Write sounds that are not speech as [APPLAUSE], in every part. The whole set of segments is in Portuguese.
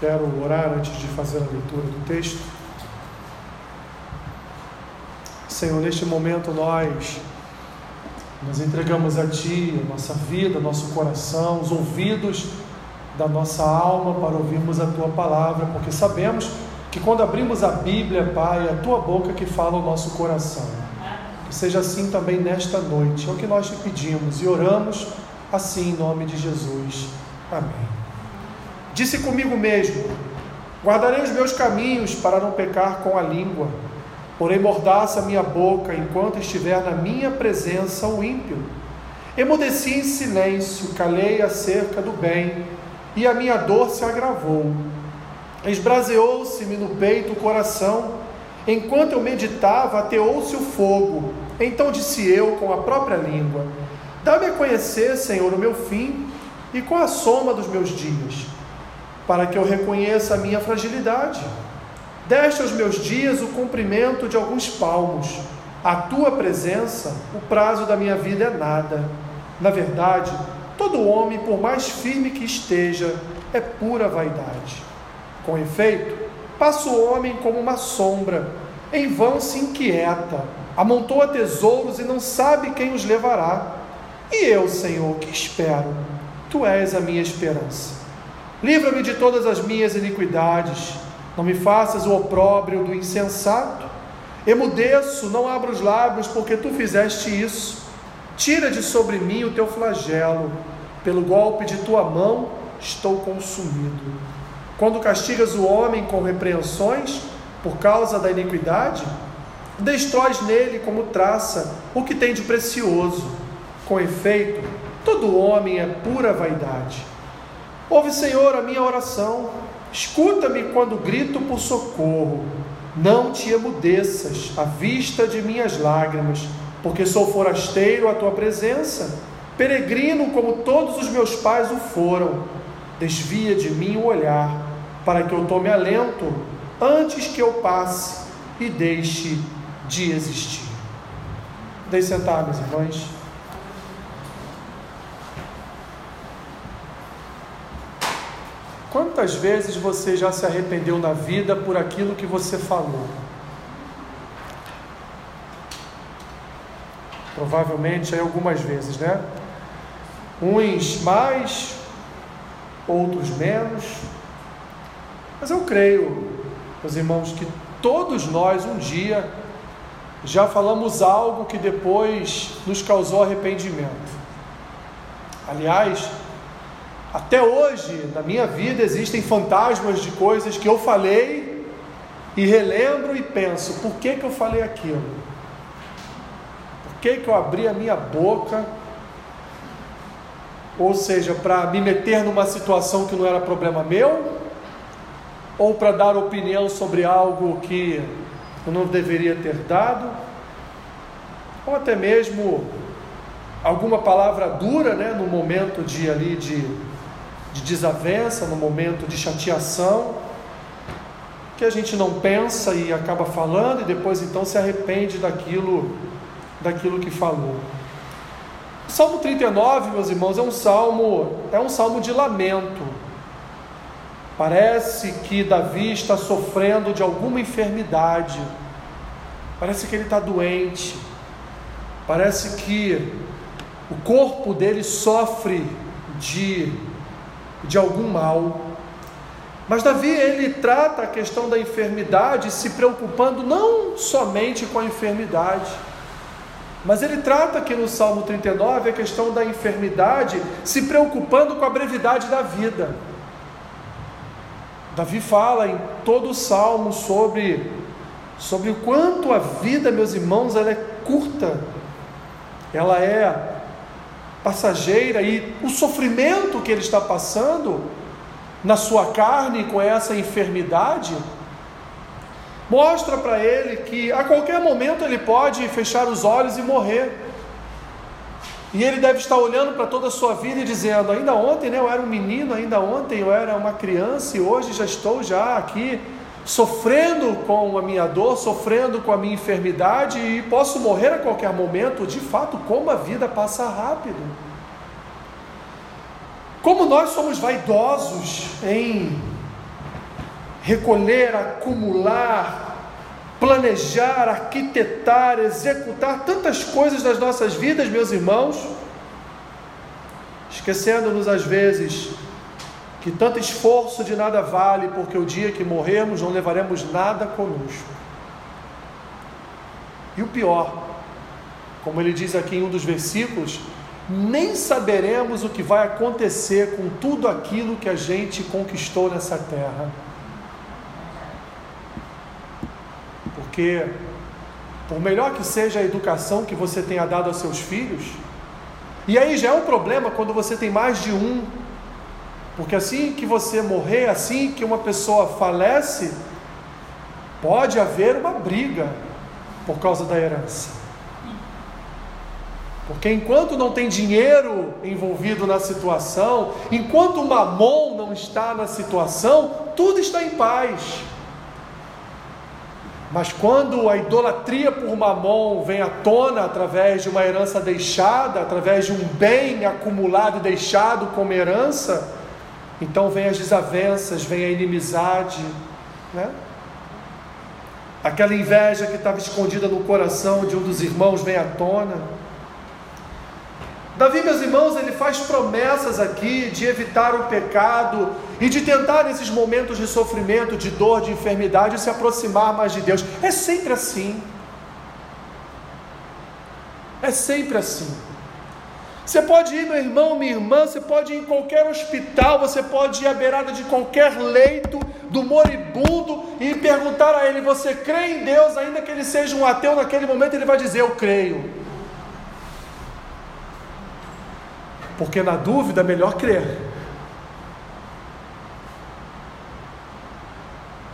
Quero orar antes de fazer a leitura do texto. Senhor, neste momento nós nós entregamos a Ti a nossa vida, nosso coração, os ouvidos da nossa alma para ouvirmos a Tua palavra, porque sabemos que quando abrimos a Bíblia, Pai, é a Tua boca que fala o nosso coração. Que seja assim também nesta noite, é o que nós te pedimos e oramos assim em nome de Jesus. Amém. Disse comigo mesmo: Guardarei os meus caminhos para não pecar com a língua, porém mordaça minha boca enquanto estiver na minha presença o ímpio. Emudeci em silêncio, calei acerca do bem, e a minha dor se agravou. Esbraseou-se-me no peito o coração, enquanto eu meditava, ateou-se o fogo. Então disse eu com a própria língua: Dá-me a conhecer, Senhor, o meu fim e qual a soma dos meus dias para que eu reconheça a minha fragilidade. Deste aos meus dias o cumprimento de alguns palmos. A tua presença, o prazo da minha vida é nada. Na verdade, todo homem, por mais firme que esteja, é pura vaidade. Com efeito, passa o homem como uma sombra, em vão se inquieta, amontoa tesouros e não sabe quem os levará. E eu, Senhor, que espero? Tu és a minha esperança. Livra-me de todas as minhas iniquidades, não me faças o opróbrio do insensato. Emudeço, não abro os lábios, porque tu fizeste isso. Tira de sobre mim o teu flagelo, pelo golpe de tua mão estou consumido. Quando castigas o homem com repreensões por causa da iniquidade, destróis nele como traça o que tem de precioso. Com efeito, todo homem é pura vaidade Ouve, Senhor, a minha oração. Escuta-me quando grito por socorro. Não te emudeças à vista de minhas lágrimas, porque sou forasteiro à tua presença, peregrino como todos os meus pais o foram. Desvia de mim o olhar, para que eu tome alento antes que eu passe e deixe de existir. Deixe sentar, meus irmãos. Quantas vezes você já se arrependeu na vida por aquilo que você falou? Provavelmente aí algumas vezes, né? Uns mais, outros menos. Mas eu creio, meus irmãos, que todos nós um dia já falamos algo que depois nos causou arrependimento. Aliás, até hoje, na minha vida, existem fantasmas de coisas que eu falei e relembro e penso: por que, que eu falei aquilo? Por que, que eu abri a minha boca? Ou seja, para me meter numa situação que não era problema meu? Ou para dar opinião sobre algo que eu não deveria ter dado? Ou até mesmo alguma palavra dura, né, no momento de ali de de desavença, no momento de chateação, que a gente não pensa e acaba falando e depois então se arrepende daquilo, daquilo que falou. O Salmo 39, meus irmãos, é um salmo, é um salmo de lamento. Parece que Davi está sofrendo de alguma enfermidade. Parece que ele está doente. Parece que o corpo dele sofre de de algum mal. Mas Davi ele trata a questão da enfermidade se preocupando não somente com a enfermidade, mas ele trata aqui no Salmo 39 a questão da enfermidade se preocupando com a brevidade da vida. Davi fala em todo o salmo sobre sobre o quanto a vida, meus irmãos, ela é curta. Ela é passageira e o sofrimento que ele está passando na sua carne com essa enfermidade mostra para ele que a qualquer momento ele pode fechar os olhos e morrer. E ele deve estar olhando para toda a sua vida e dizendo: ainda ontem né, eu era um menino, ainda ontem eu era uma criança e hoje já estou já aqui sofrendo com a minha dor, sofrendo com a minha enfermidade e posso morrer a qualquer momento. De fato, como a vida passa rápido. Como nós somos vaidosos em recolher, acumular, planejar, arquitetar, executar tantas coisas das nossas vidas, meus irmãos, esquecendo-nos às vezes que tanto esforço de nada vale, porque o dia que morrermos não levaremos nada conosco. E o pior, como ele diz aqui em um dos versículos, nem saberemos o que vai acontecer com tudo aquilo que a gente conquistou nessa terra. Porque, por melhor que seja a educação que você tenha dado aos seus filhos, e aí já é um problema quando você tem mais de um, porque assim que você morrer, assim que uma pessoa falece, pode haver uma briga por causa da herança. Porque enquanto não tem dinheiro envolvido na situação, enquanto o mamon não está na situação, tudo está em paz. Mas quando a idolatria por mamon vem à tona através de uma herança deixada, através de um bem acumulado e deixado como herança, então vem as desavenças, vem a inimizade, né? Aquela inveja que estava escondida no coração de um dos irmãos vem à tona. Davi, meus irmãos, ele faz promessas aqui de evitar o pecado e de tentar, nesses momentos de sofrimento, de dor, de enfermidade, se aproximar mais de Deus. É sempre assim. É sempre assim. Você pode ir, meu irmão, minha irmã, você pode ir em qualquer hospital, você pode ir à beirada de qualquer leito do moribundo e perguntar a ele: Você crê em Deus, ainda que ele seja um ateu, naquele momento ele vai dizer: Eu creio. porque na dúvida é melhor crer.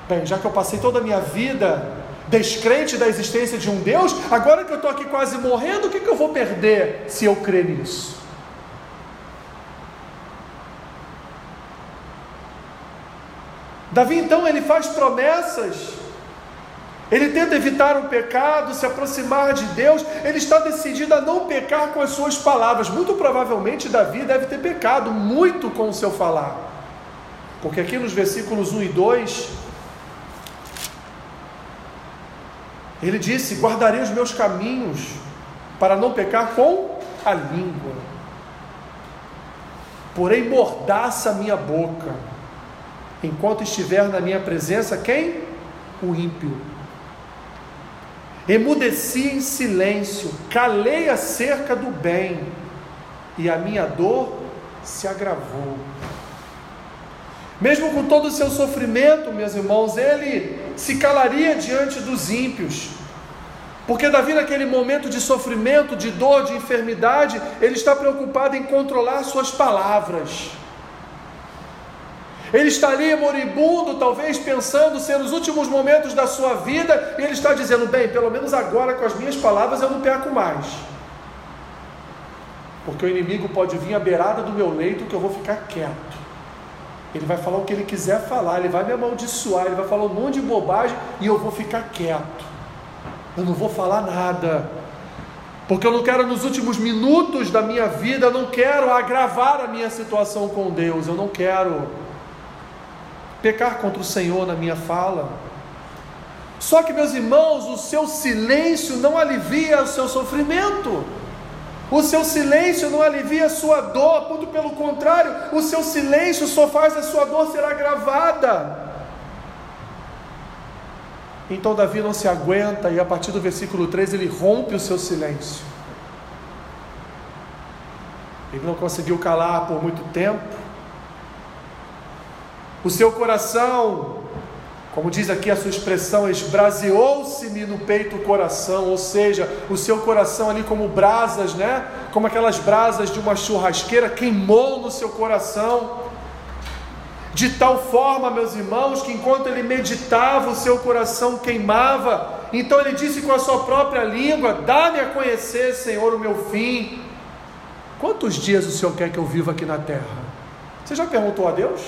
Bem, já que eu passei toda a minha vida descrente da existência de um Deus, agora que eu estou aqui quase morrendo, o que, que eu vou perder se eu crer nisso? Davi então ele faz promessas ele tenta evitar o pecado, se aproximar de Deus, ele está decidido a não pecar com as suas palavras. Muito provavelmente Davi deve ter pecado muito com o seu falar. Porque aqui nos versículos 1 e 2, ele disse: Guardarei os meus caminhos para não pecar com a língua. Porém, mordaça a minha boca, enquanto estiver na minha presença, quem? O ímpio Emudeci em silêncio, calei acerca do bem, e a minha dor se agravou. Mesmo com todo o seu sofrimento, meus irmãos, ele se calaria diante dos ímpios. Porque Davi, naquele momento de sofrimento, de dor, de enfermidade, ele está preocupado em controlar suas palavras. Ele estaria moribundo, talvez pensando ser os últimos momentos da sua vida, e ele está dizendo: bem, pelo menos agora com as minhas palavras eu não peco mais. Porque o inimigo pode vir à beirada do meu leito que eu vou ficar quieto. Ele vai falar o que ele quiser falar, ele vai me amaldiçoar, ele vai falar um monte de bobagem e eu vou ficar quieto. Eu não vou falar nada. Porque eu não quero nos últimos minutos da minha vida, eu não quero agravar a minha situação com Deus, eu não quero pecar contra o Senhor na minha fala. Só que, meus irmãos, o seu silêncio não alivia o seu sofrimento. O seu silêncio não alivia a sua dor, muito pelo contrário, o seu silêncio só faz a sua dor ser agravada. Então Davi não se aguenta e a partir do versículo 3 ele rompe o seu silêncio. Ele não conseguiu calar por muito tempo. O seu coração, como diz aqui a sua expressão, esbraseou-se-me no peito o coração, ou seja, o seu coração ali como brasas, né? Como aquelas brasas de uma churrasqueira queimou no seu coração. De tal forma, meus irmãos, que enquanto ele meditava, o seu coração queimava. Então ele disse com a sua própria língua: Dá-me a conhecer, Senhor, o meu fim. Quantos dias o Senhor quer que eu viva aqui na terra? Você já perguntou a Deus?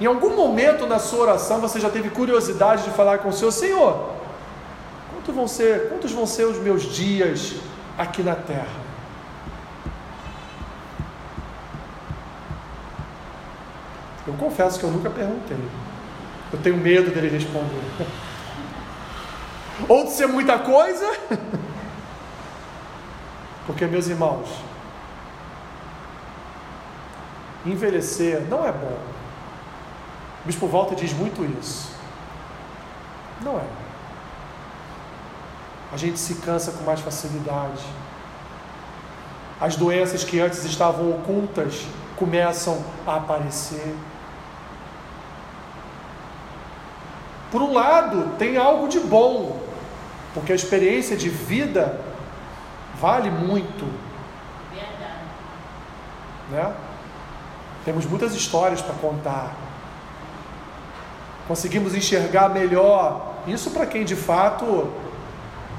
Em algum momento na sua oração você já teve curiosidade de falar com o Senhor: Senhor, quantos vão ser, quantos vão ser os meus dias aqui na terra? Eu confesso que eu nunca perguntei. Eu tenho medo dele responder. Ou de ser muita coisa. Porque, meus irmãos, envelhecer não é bom. O Bispo Volta diz muito isso. Não é. A gente se cansa com mais facilidade. As doenças que antes estavam ocultas começam a aparecer. Por um lado, tem algo de bom, porque a experiência de vida vale muito. Verdade. Né? Temos muitas histórias para contar. Conseguimos enxergar melhor isso para quem de fato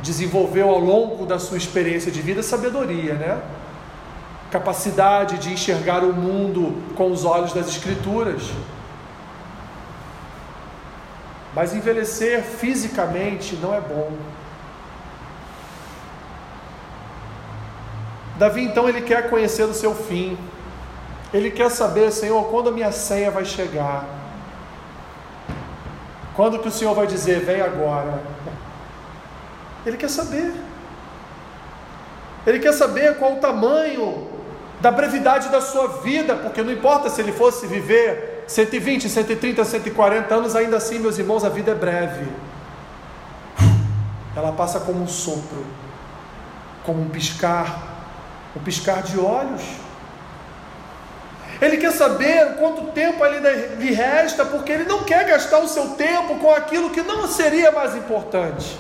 desenvolveu ao longo da sua experiência de vida sabedoria, né? Capacidade de enxergar o mundo com os olhos das Escrituras. Mas envelhecer fisicamente não é bom. Davi então ele quer conhecer o seu fim. Ele quer saber, Senhor, quando a minha senha vai chegar? Quando que o Senhor vai dizer, vem agora? Ele quer saber. Ele quer saber qual o tamanho da brevidade da sua vida, porque não importa se ele fosse viver 120, 130, 140 anos, ainda assim, meus irmãos, a vida é breve. Ela passa como um sopro, como um piscar, um piscar de olhos. Ele quer saber quanto tempo lhe resta, porque ele não quer gastar o seu tempo com aquilo que não seria mais importante.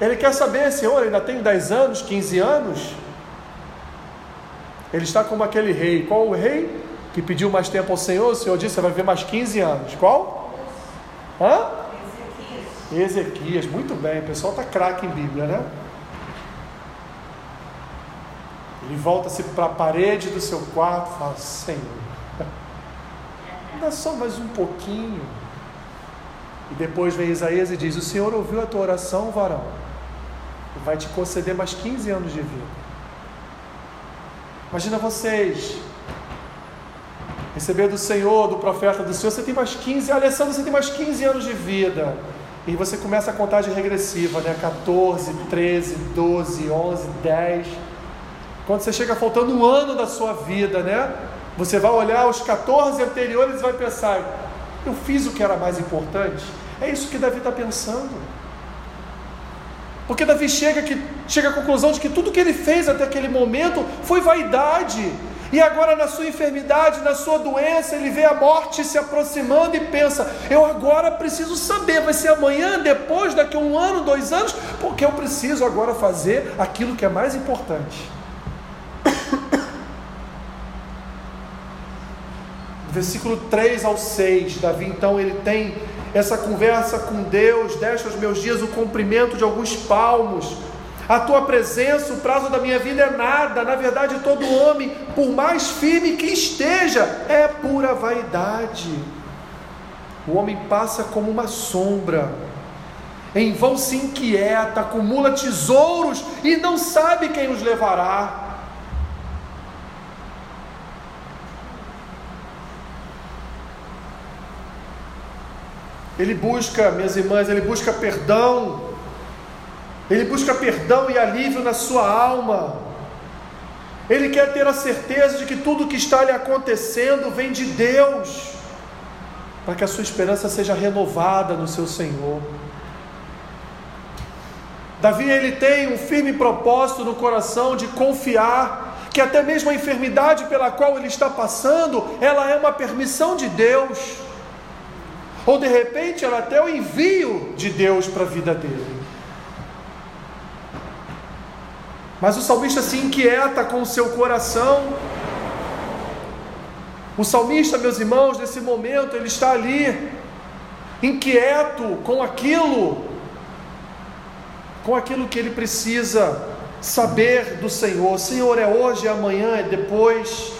Ele quer saber, Senhor, ainda tem 10 anos, 15 anos? Ele está como aquele rei. Qual o rei que pediu mais tempo ao Senhor? O Senhor disse: Você vai ver mais 15 anos. Qual? Hã? Ezequias. Ezequias, muito bem. O pessoal está craque em Bíblia, né? Ele volta-se para a parede do seu quarto e fala: Senhor, [LAUGHS] ainda só mais um pouquinho. E depois vem Isaías e diz: O Senhor ouviu a tua oração, varão, e vai te conceder mais 15 anos de vida. Imagina vocês receber do Senhor, do profeta do Senhor, você tem mais 15, Alessandro, você tem mais 15 anos de vida. E você começa a contagem regressiva, né? 14, 13, 12, 11, 10. Quando você chega faltando um ano da sua vida, né? Você vai olhar os 14 anteriores e vai pensar: eu fiz o que era mais importante? É isso que Davi está pensando. Porque Davi chega, que, chega à conclusão de que tudo que ele fez até aquele momento foi vaidade. E agora, na sua enfermidade, na sua doença, ele vê a morte se aproximando e pensa: eu agora preciso saber, vai ser amanhã, depois, daqui a um ano, dois anos, porque eu preciso agora fazer aquilo que é mais importante. [COUGHS] versículo 3 ao 6, Davi então ele tem essa conversa com Deus, deixa aos meus dias o comprimento de alguns palmos. A tua presença, o prazo da minha vida é nada. Na verdade, todo homem, por mais firme que esteja, é pura vaidade. O homem passa como uma sombra. Em vão se inquieta, acumula tesouros e não sabe quem os levará. Ele busca, minhas irmãs, ele busca perdão. Ele busca perdão e alívio na sua alma. Ele quer ter a certeza de que tudo que está lhe acontecendo vem de Deus, para que a sua esperança seja renovada no seu Senhor. Davi ele tem um firme propósito no coração de confiar que até mesmo a enfermidade pela qual ele está passando, ela é uma permissão de Deus ou de repente ela até o envio de Deus para a vida dele. Mas o salmista se inquieta com o seu coração. O salmista, meus irmãos, nesse momento, ele está ali, inquieto com aquilo, com aquilo que ele precisa saber do Senhor. Senhor, é hoje, é amanhã, é depois.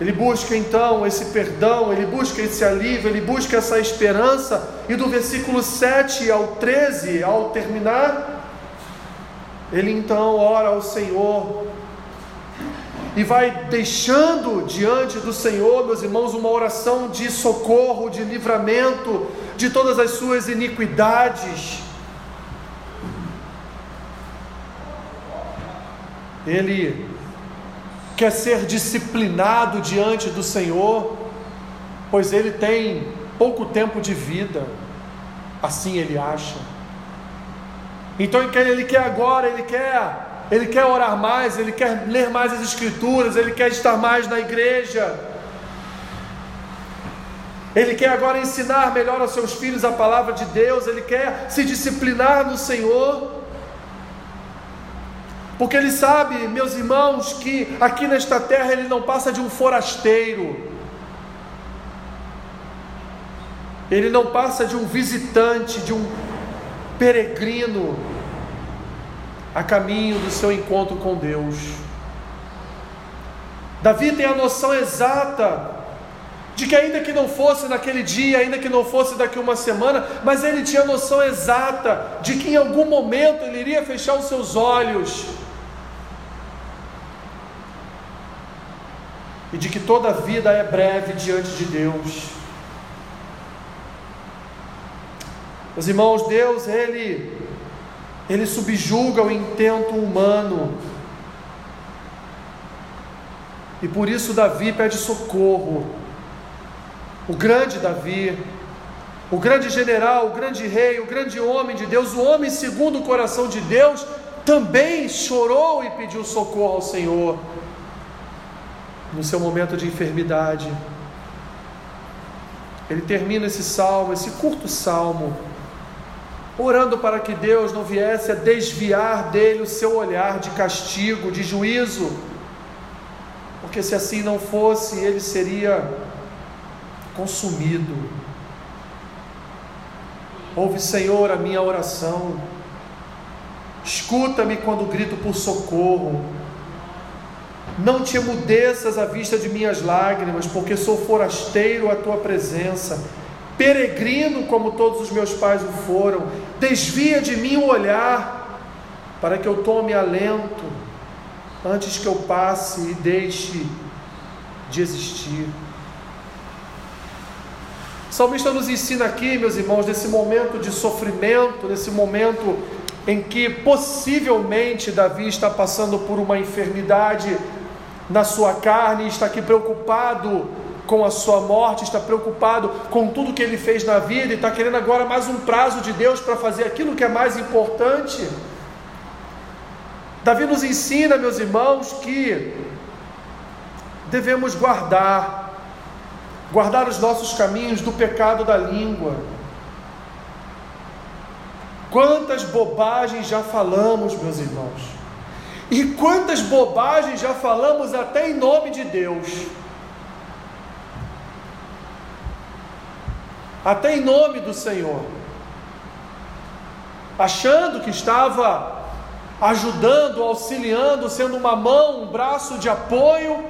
Ele busca então esse perdão, ele busca esse alívio, ele busca essa esperança, e do versículo 7 ao 13, ao terminar, ele então ora ao Senhor e vai deixando diante do Senhor, meus irmãos, uma oração de socorro, de livramento de todas as suas iniquidades. Ele quer ser disciplinado diante do Senhor, pois ele tem pouco tempo de vida, assim ele acha. Então ele quer agora, ele quer, ele quer orar mais, ele quer ler mais as escrituras, ele quer estar mais na igreja. Ele quer agora ensinar melhor aos seus filhos a palavra de Deus, ele quer se disciplinar no Senhor. Porque ele sabe, meus irmãos, que aqui nesta terra ele não passa de um forasteiro. Ele não passa de um visitante, de um peregrino a caminho do seu encontro com Deus. Davi tem a noção exata de que ainda que não fosse naquele dia, ainda que não fosse daqui uma semana, mas ele tinha a noção exata de que em algum momento ele iria fechar os seus olhos e de que toda vida é breve diante de Deus. Meus irmãos, Deus, Ele, Ele subjuga o intento humano. E por isso Davi pede socorro. O grande Davi, o grande general, o grande rei, o grande homem de Deus, o homem segundo o coração de Deus, também chorou e pediu socorro ao Senhor no seu momento de enfermidade. Ele termina esse salmo, esse curto salmo, orando para que Deus não viesse a desviar dele o seu olhar de castigo, de juízo, porque se assim não fosse, ele seria consumido. Ouve, Senhor, a minha oração, escuta-me quando grito por socorro não te emudeças à vista de minhas lágrimas, porque sou forasteiro à tua presença, peregrino como todos os meus pais o foram. Desvia de mim o olhar, para que eu tome alento, antes que eu passe e deixe de existir. O salmista nos ensina aqui, meus irmãos, nesse momento de sofrimento, nesse momento em que possivelmente Davi está passando por uma enfermidade na sua carne, está aqui preocupado com a sua morte, está preocupado com tudo que ele fez na vida e está querendo agora mais um prazo de Deus para fazer aquilo que é mais importante. Davi nos ensina, meus irmãos, que devemos guardar, guardar os nossos caminhos do pecado da língua. Quantas bobagens já falamos, meus irmãos. E quantas bobagens já falamos até em nome de Deus. Até em nome do Senhor. Achando que estava ajudando, auxiliando, sendo uma mão, um braço de apoio,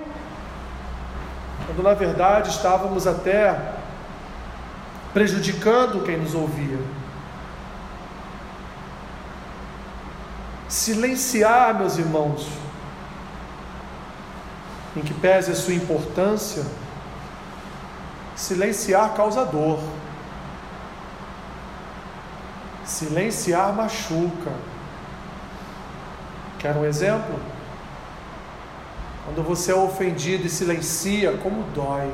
quando na verdade estávamos até prejudicando quem nos ouvia. Silenciar, meus irmãos, em que pese a sua importância, silenciar causa dor, silenciar machuca. Quer um exemplo? Quando você é ofendido e silencia, como dói.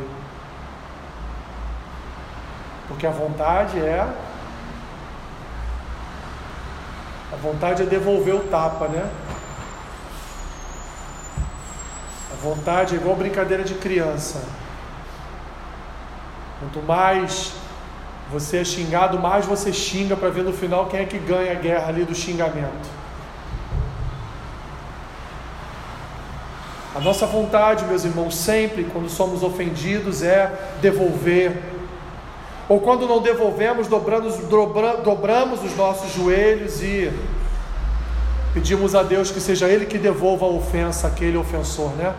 Porque a vontade é A vontade é devolver o tapa, né? A vontade é igual brincadeira de criança. Quanto mais você é xingado, mais você xinga para ver no final quem é que ganha a guerra ali do xingamento. A nossa vontade, meus irmãos, sempre quando somos ofendidos é devolver ou quando não devolvemos, dobramos, dobra, dobramos os nossos joelhos e pedimos a Deus que seja Ele que devolva a ofensa àquele ofensor, né?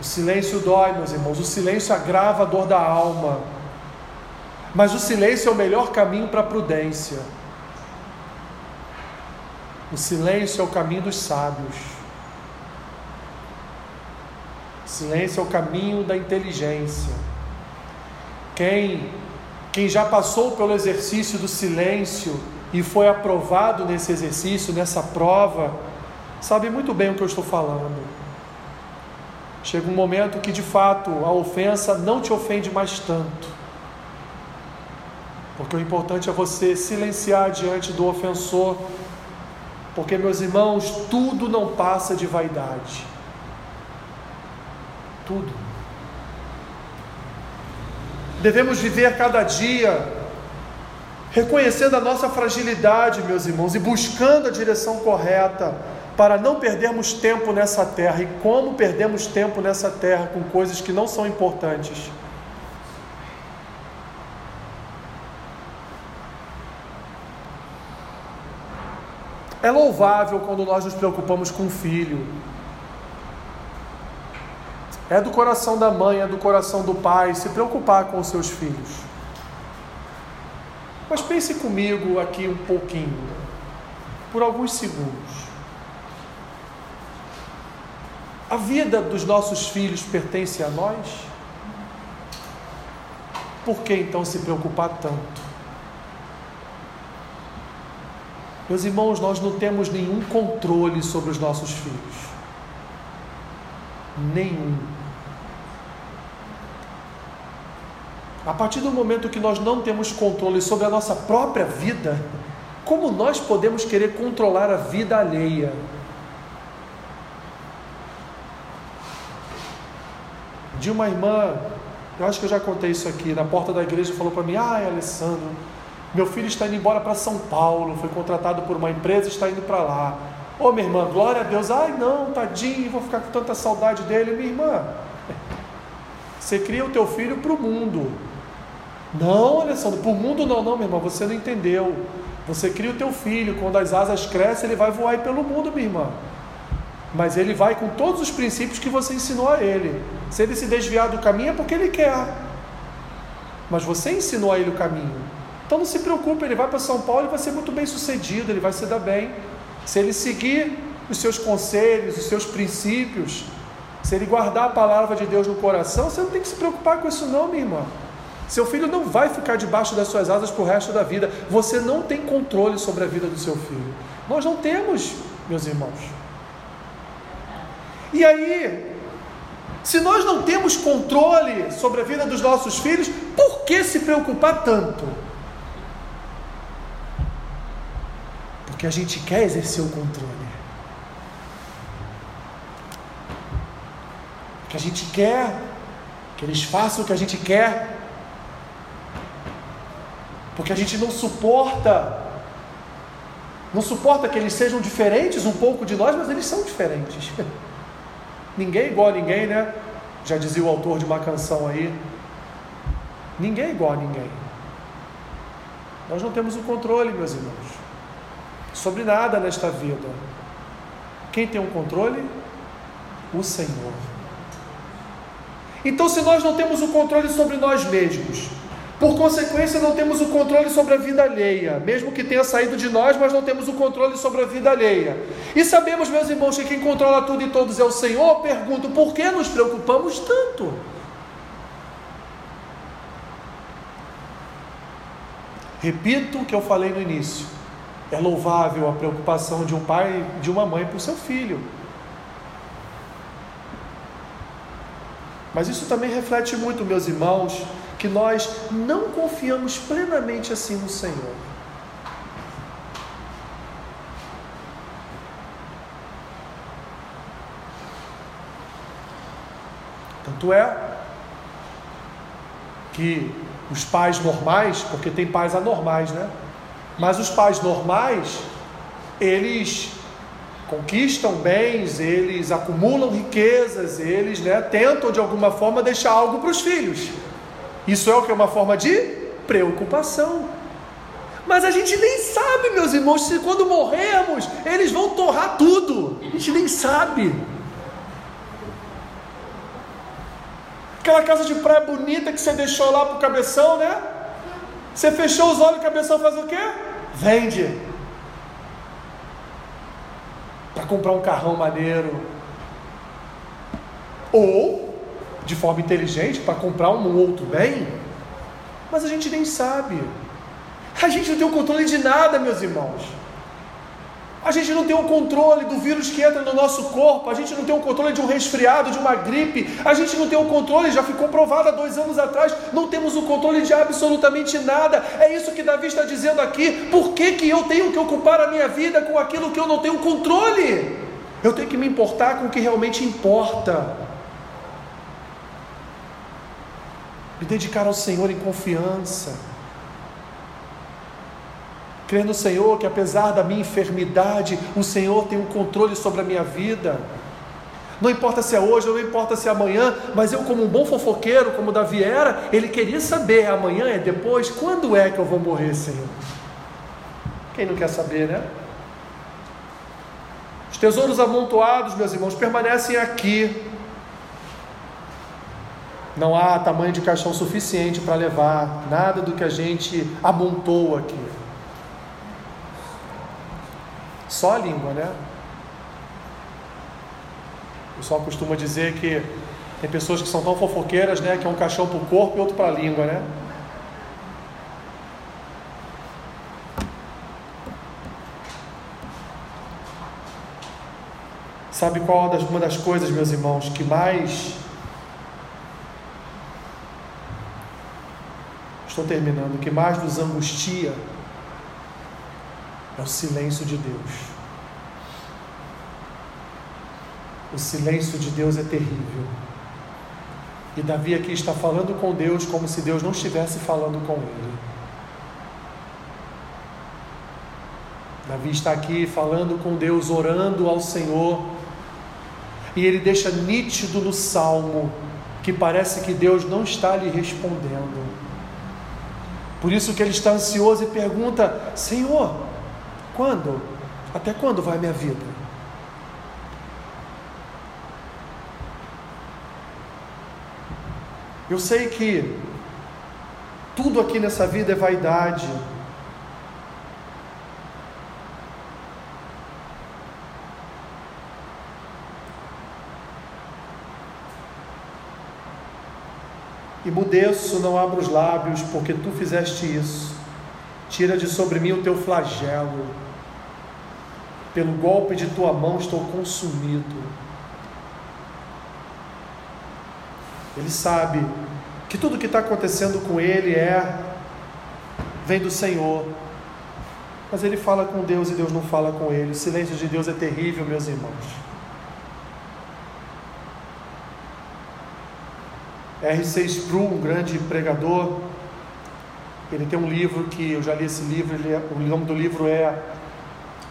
O silêncio dói, meus irmãos, o silêncio agrava a dor da alma. Mas o silêncio é o melhor caminho para a prudência. O silêncio é o caminho dos sábios. silêncio é o caminho da inteligência. Quem, quem já passou pelo exercício do silêncio e foi aprovado nesse exercício, nessa prova, sabe muito bem o que eu estou falando. Chega um momento que de fato a ofensa não te ofende mais tanto. Porque o importante é você silenciar diante do ofensor. Porque, meus irmãos, tudo não passa de vaidade. Tudo. Devemos viver cada dia reconhecendo a nossa fragilidade, meus irmãos, e buscando a direção correta para não perdermos tempo nessa terra. E como perdemos tempo nessa terra com coisas que não são importantes? É louvável quando nós nos preocupamos com o filho. É do coração da mãe, é do coração do pai se preocupar com os seus filhos. Mas pense comigo aqui um pouquinho, por alguns segundos. A vida dos nossos filhos pertence a nós? Por que então se preocupar tanto? Meus irmãos, nós não temos nenhum controle sobre os nossos filhos. Nenhum. A partir do momento que nós não temos controle sobre a nossa própria vida, como nós podemos querer controlar a vida alheia? De uma irmã, eu acho que eu já contei isso aqui, na porta da igreja falou para mim: "Ai, Alessandro, meu filho está indo embora para São Paulo, foi contratado por uma empresa está indo para lá. Ô oh, minha irmã, glória a Deus. Ai, não, tadinho, vou ficar com tanta saudade dele. Minha irmã, você cria o teu filho para o mundo. Não, Alessandro, o mundo não, não, meu irmão, você não entendeu. Você cria o teu filho, quando as asas crescem, ele vai voar pelo mundo, minha irmã. Mas ele vai com todos os princípios que você ensinou a ele. Se ele se desviar do caminho é porque ele quer. Mas você ensinou a ele o caminho. Então não se preocupe, ele vai para São Paulo e vai ser muito bem sucedido, ele vai se dar bem. Se ele seguir os seus conselhos, os seus princípios, se ele guardar a palavra de Deus no coração, você não tem que se preocupar com isso, não, minha irmã. Seu filho não vai ficar debaixo das suas asas para o resto da vida. Você não tem controle sobre a vida do seu filho. Nós não temos, meus irmãos. E aí, se nós não temos controle sobre a vida dos nossos filhos, por que se preocupar tanto? Porque a gente quer exercer o controle. Que a gente quer que eles façam o que a gente quer porque a gente não suporta, não suporta que eles sejam diferentes um pouco de nós, mas eles são diferentes. [LAUGHS] ninguém é igual a ninguém, né? Já dizia o autor de uma canção aí. Ninguém é igual a ninguém. Nós não temos o controle, meus irmãos, sobre nada nesta vida. Quem tem o um controle? O Senhor. Então, se nós não temos o controle sobre nós mesmos, por consequência, não temos o controle sobre a vida alheia, mesmo que tenha saído de nós, mas não temos o controle sobre a vida alheia. E sabemos, meus irmãos, que quem controla tudo e todos é o Senhor. Pergunto, por que nos preocupamos tanto? Repito o que eu falei no início. É louvável a preocupação de um pai de uma mãe por seu filho. Mas isso também reflete muito, meus irmãos, que nós não confiamos plenamente assim no Senhor. Tanto é que os pais normais, porque tem pais anormais, né? Mas os pais normais, eles conquistam bens, eles acumulam riquezas, eles né, tentam de alguma forma deixar algo para os filhos. Isso é o que é uma forma de preocupação. Mas a gente nem sabe, meus irmãos, se quando morrermos eles vão torrar tudo. A gente nem sabe. Aquela casa de praia bonita que você deixou lá pro cabeção, né? Você fechou os olhos, o cabeção faz o quê? Vende. Para comprar um carrão maneiro. Ou de forma inteligente para comprar um outro bem, mas a gente nem sabe. A gente não tem o controle de nada, meus irmãos. A gente não tem o controle do vírus que entra no nosso corpo, a gente não tem o controle de um resfriado, de uma gripe, a gente não tem o controle, já ficou provado há dois anos atrás, não temos o controle de absolutamente nada. É isso que Davi está dizendo aqui. Por que, que eu tenho que ocupar a minha vida com aquilo que eu não tenho controle? Eu tenho que me importar com o que realmente importa. Me dedicar ao Senhor em confiança Crer no Senhor que apesar da minha enfermidade, o Senhor tem um controle sobre a minha vida. Não importa se é hoje, não importa se é amanhã, mas eu, como um bom fofoqueiro, como Davi era, ele queria saber: amanhã, é depois, quando é que eu vou morrer, Senhor? Quem não quer saber, né? Os tesouros amontoados, meus irmãos, permanecem aqui. Não há tamanho de caixão suficiente para levar nada do que a gente amontou aqui. Só a língua, né? O pessoal costuma dizer que tem pessoas que são tão fofoqueiras, né? Que é um caixão para o corpo e outro para a língua, né? Sabe qual uma das coisas, meus irmãos, que mais. Estou terminando, que mais nos angustia é o silêncio de Deus. O silêncio de Deus é terrível. E Davi aqui está falando com Deus como se Deus não estivesse falando com ele. Davi está aqui falando com Deus, orando ao Senhor, e ele deixa nítido no salmo que parece que Deus não está lhe respondendo. Por isso que ele está ansioso e pergunta: Senhor, quando? Até quando vai minha vida? Eu sei que tudo aqui nessa vida é vaidade. E mudeço, não abro os lábios, porque tu fizeste isso. Tira de sobre mim o teu flagelo. Pelo golpe de tua mão estou consumido. Ele sabe que tudo que está acontecendo com ele é vem do Senhor. Mas ele fala com Deus e Deus não fala com ele. O silêncio de Deus é terrível, meus irmãos. R.C. Sproul, um grande pregador, ele tem um livro que eu já li esse livro, é, o nome do livro é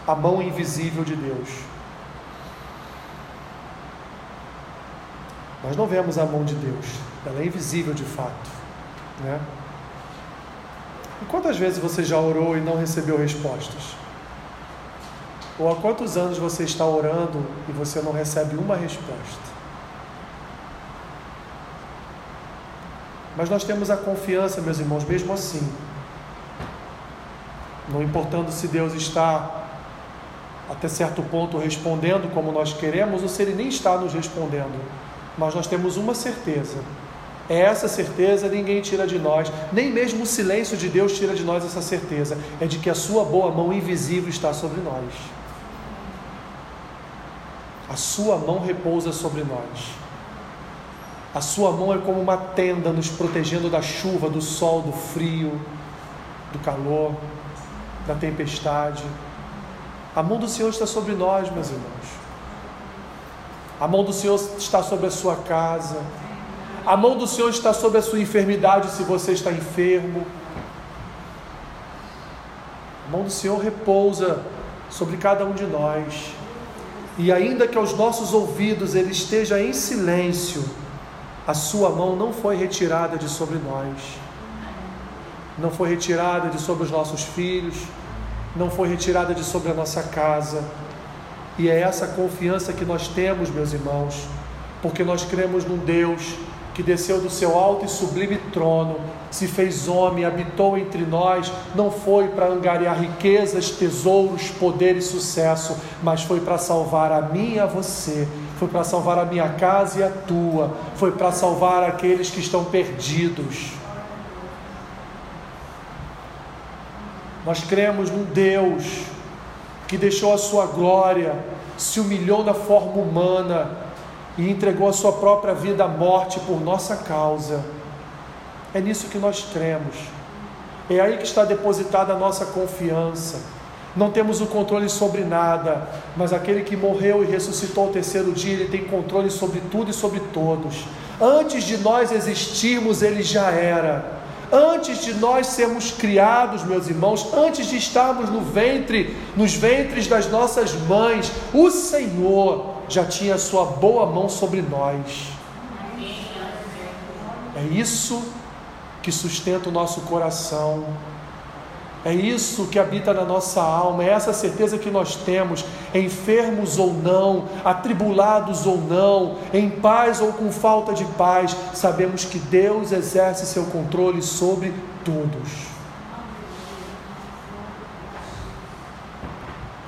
A Mão Invisível de Deus. Nós não vemos a mão de Deus, ela é invisível de fato. Né? E quantas vezes você já orou e não recebeu respostas? Ou há quantos anos você está orando e você não recebe uma resposta? Mas nós temos a confiança, meus irmãos, mesmo assim. Não importando se Deus está até certo ponto respondendo como nós queremos ou se Ele nem está nos respondendo. Mas nós temos uma certeza. É essa certeza ninguém tira de nós, nem mesmo o silêncio de Deus tira de nós essa certeza. É de que a Sua boa mão invisível está sobre nós. A Sua mão repousa sobre nós. A sua mão é como uma tenda nos protegendo da chuva, do sol, do frio, do calor, da tempestade. A mão do Senhor está sobre nós, meus irmãos. A mão do Senhor está sobre a sua casa. A mão do Senhor está sobre a sua enfermidade se você está enfermo. A mão do Senhor repousa sobre cada um de nós. E ainda que aos nossos ouvidos ele esteja em silêncio, a sua mão não foi retirada de sobre nós, não foi retirada de sobre os nossos filhos, não foi retirada de sobre a nossa casa. E é essa confiança que nós temos, meus irmãos, porque nós cremos num Deus que desceu do seu alto e sublime trono, se fez homem, habitou entre nós, não foi para angariar riquezas, tesouros, poder e sucesso, mas foi para salvar a mim e a você, foi para salvar a minha casa e a tua, foi para salvar aqueles que estão perdidos. Nós cremos num Deus que deixou a sua glória, se humilhou na forma humana e entregou a sua própria vida à morte por nossa causa. É nisso que nós cremos. É aí que está depositada a nossa confiança. Não temos o controle sobre nada, mas aquele que morreu e ressuscitou ao terceiro dia, ele tem controle sobre tudo e sobre todos. Antes de nós existirmos, ele já era. Antes de nós sermos criados, meus irmãos, antes de estarmos no ventre, nos ventres das nossas mães, o Senhor já tinha a sua boa mão sobre nós. É isso que sustenta o nosso coração. É isso que habita na nossa alma, é essa certeza que nós temos, enfermos ou não, atribulados ou não, em paz ou com falta de paz, sabemos que Deus exerce seu controle sobre todos.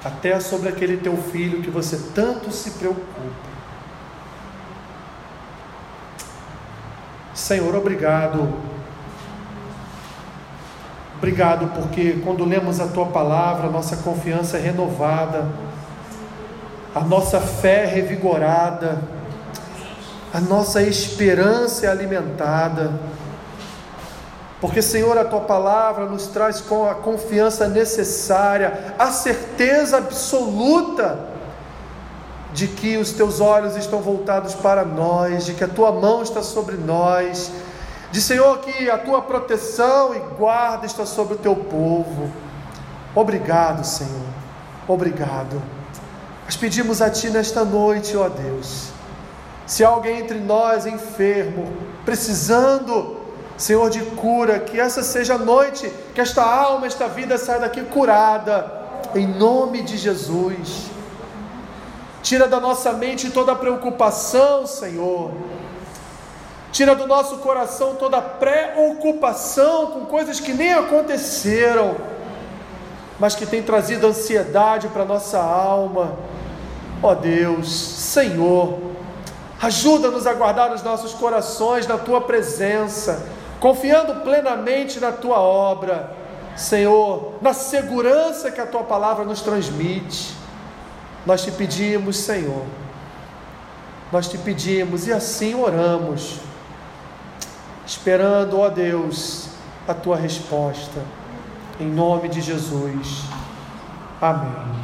Até sobre aquele teu filho que você tanto se preocupa. Senhor, obrigado Obrigado, porque quando lemos a tua palavra, nossa confiança é renovada, a nossa fé é revigorada, a nossa esperança é alimentada. Porque, Senhor, a tua palavra nos traz com a confiança necessária, a certeza absoluta de que os teus olhos estão voltados para nós, de que a tua mão está sobre nós de Senhor que a tua proteção e guarda está sobre o teu povo. Obrigado, Senhor. Obrigado. Nós pedimos a Ti nesta noite, ó Deus. Se alguém entre nós enfermo, precisando, Senhor, de cura, que essa seja a noite, que esta alma, esta vida saia daqui curada, em nome de Jesus. Tira da nossa mente toda a preocupação, Senhor tira do nosso coração toda preocupação com coisas que nem aconteceram, mas que tem trazido ansiedade para nossa alma. Ó oh Deus, Senhor, ajuda-nos a guardar os nossos corações na tua presença, confiando plenamente na tua obra, Senhor, na segurança que a tua palavra nos transmite. Nós te pedimos, Senhor, nós te pedimos e assim oramos esperando, ó Deus, a tua resposta. Em nome de Jesus. Amém.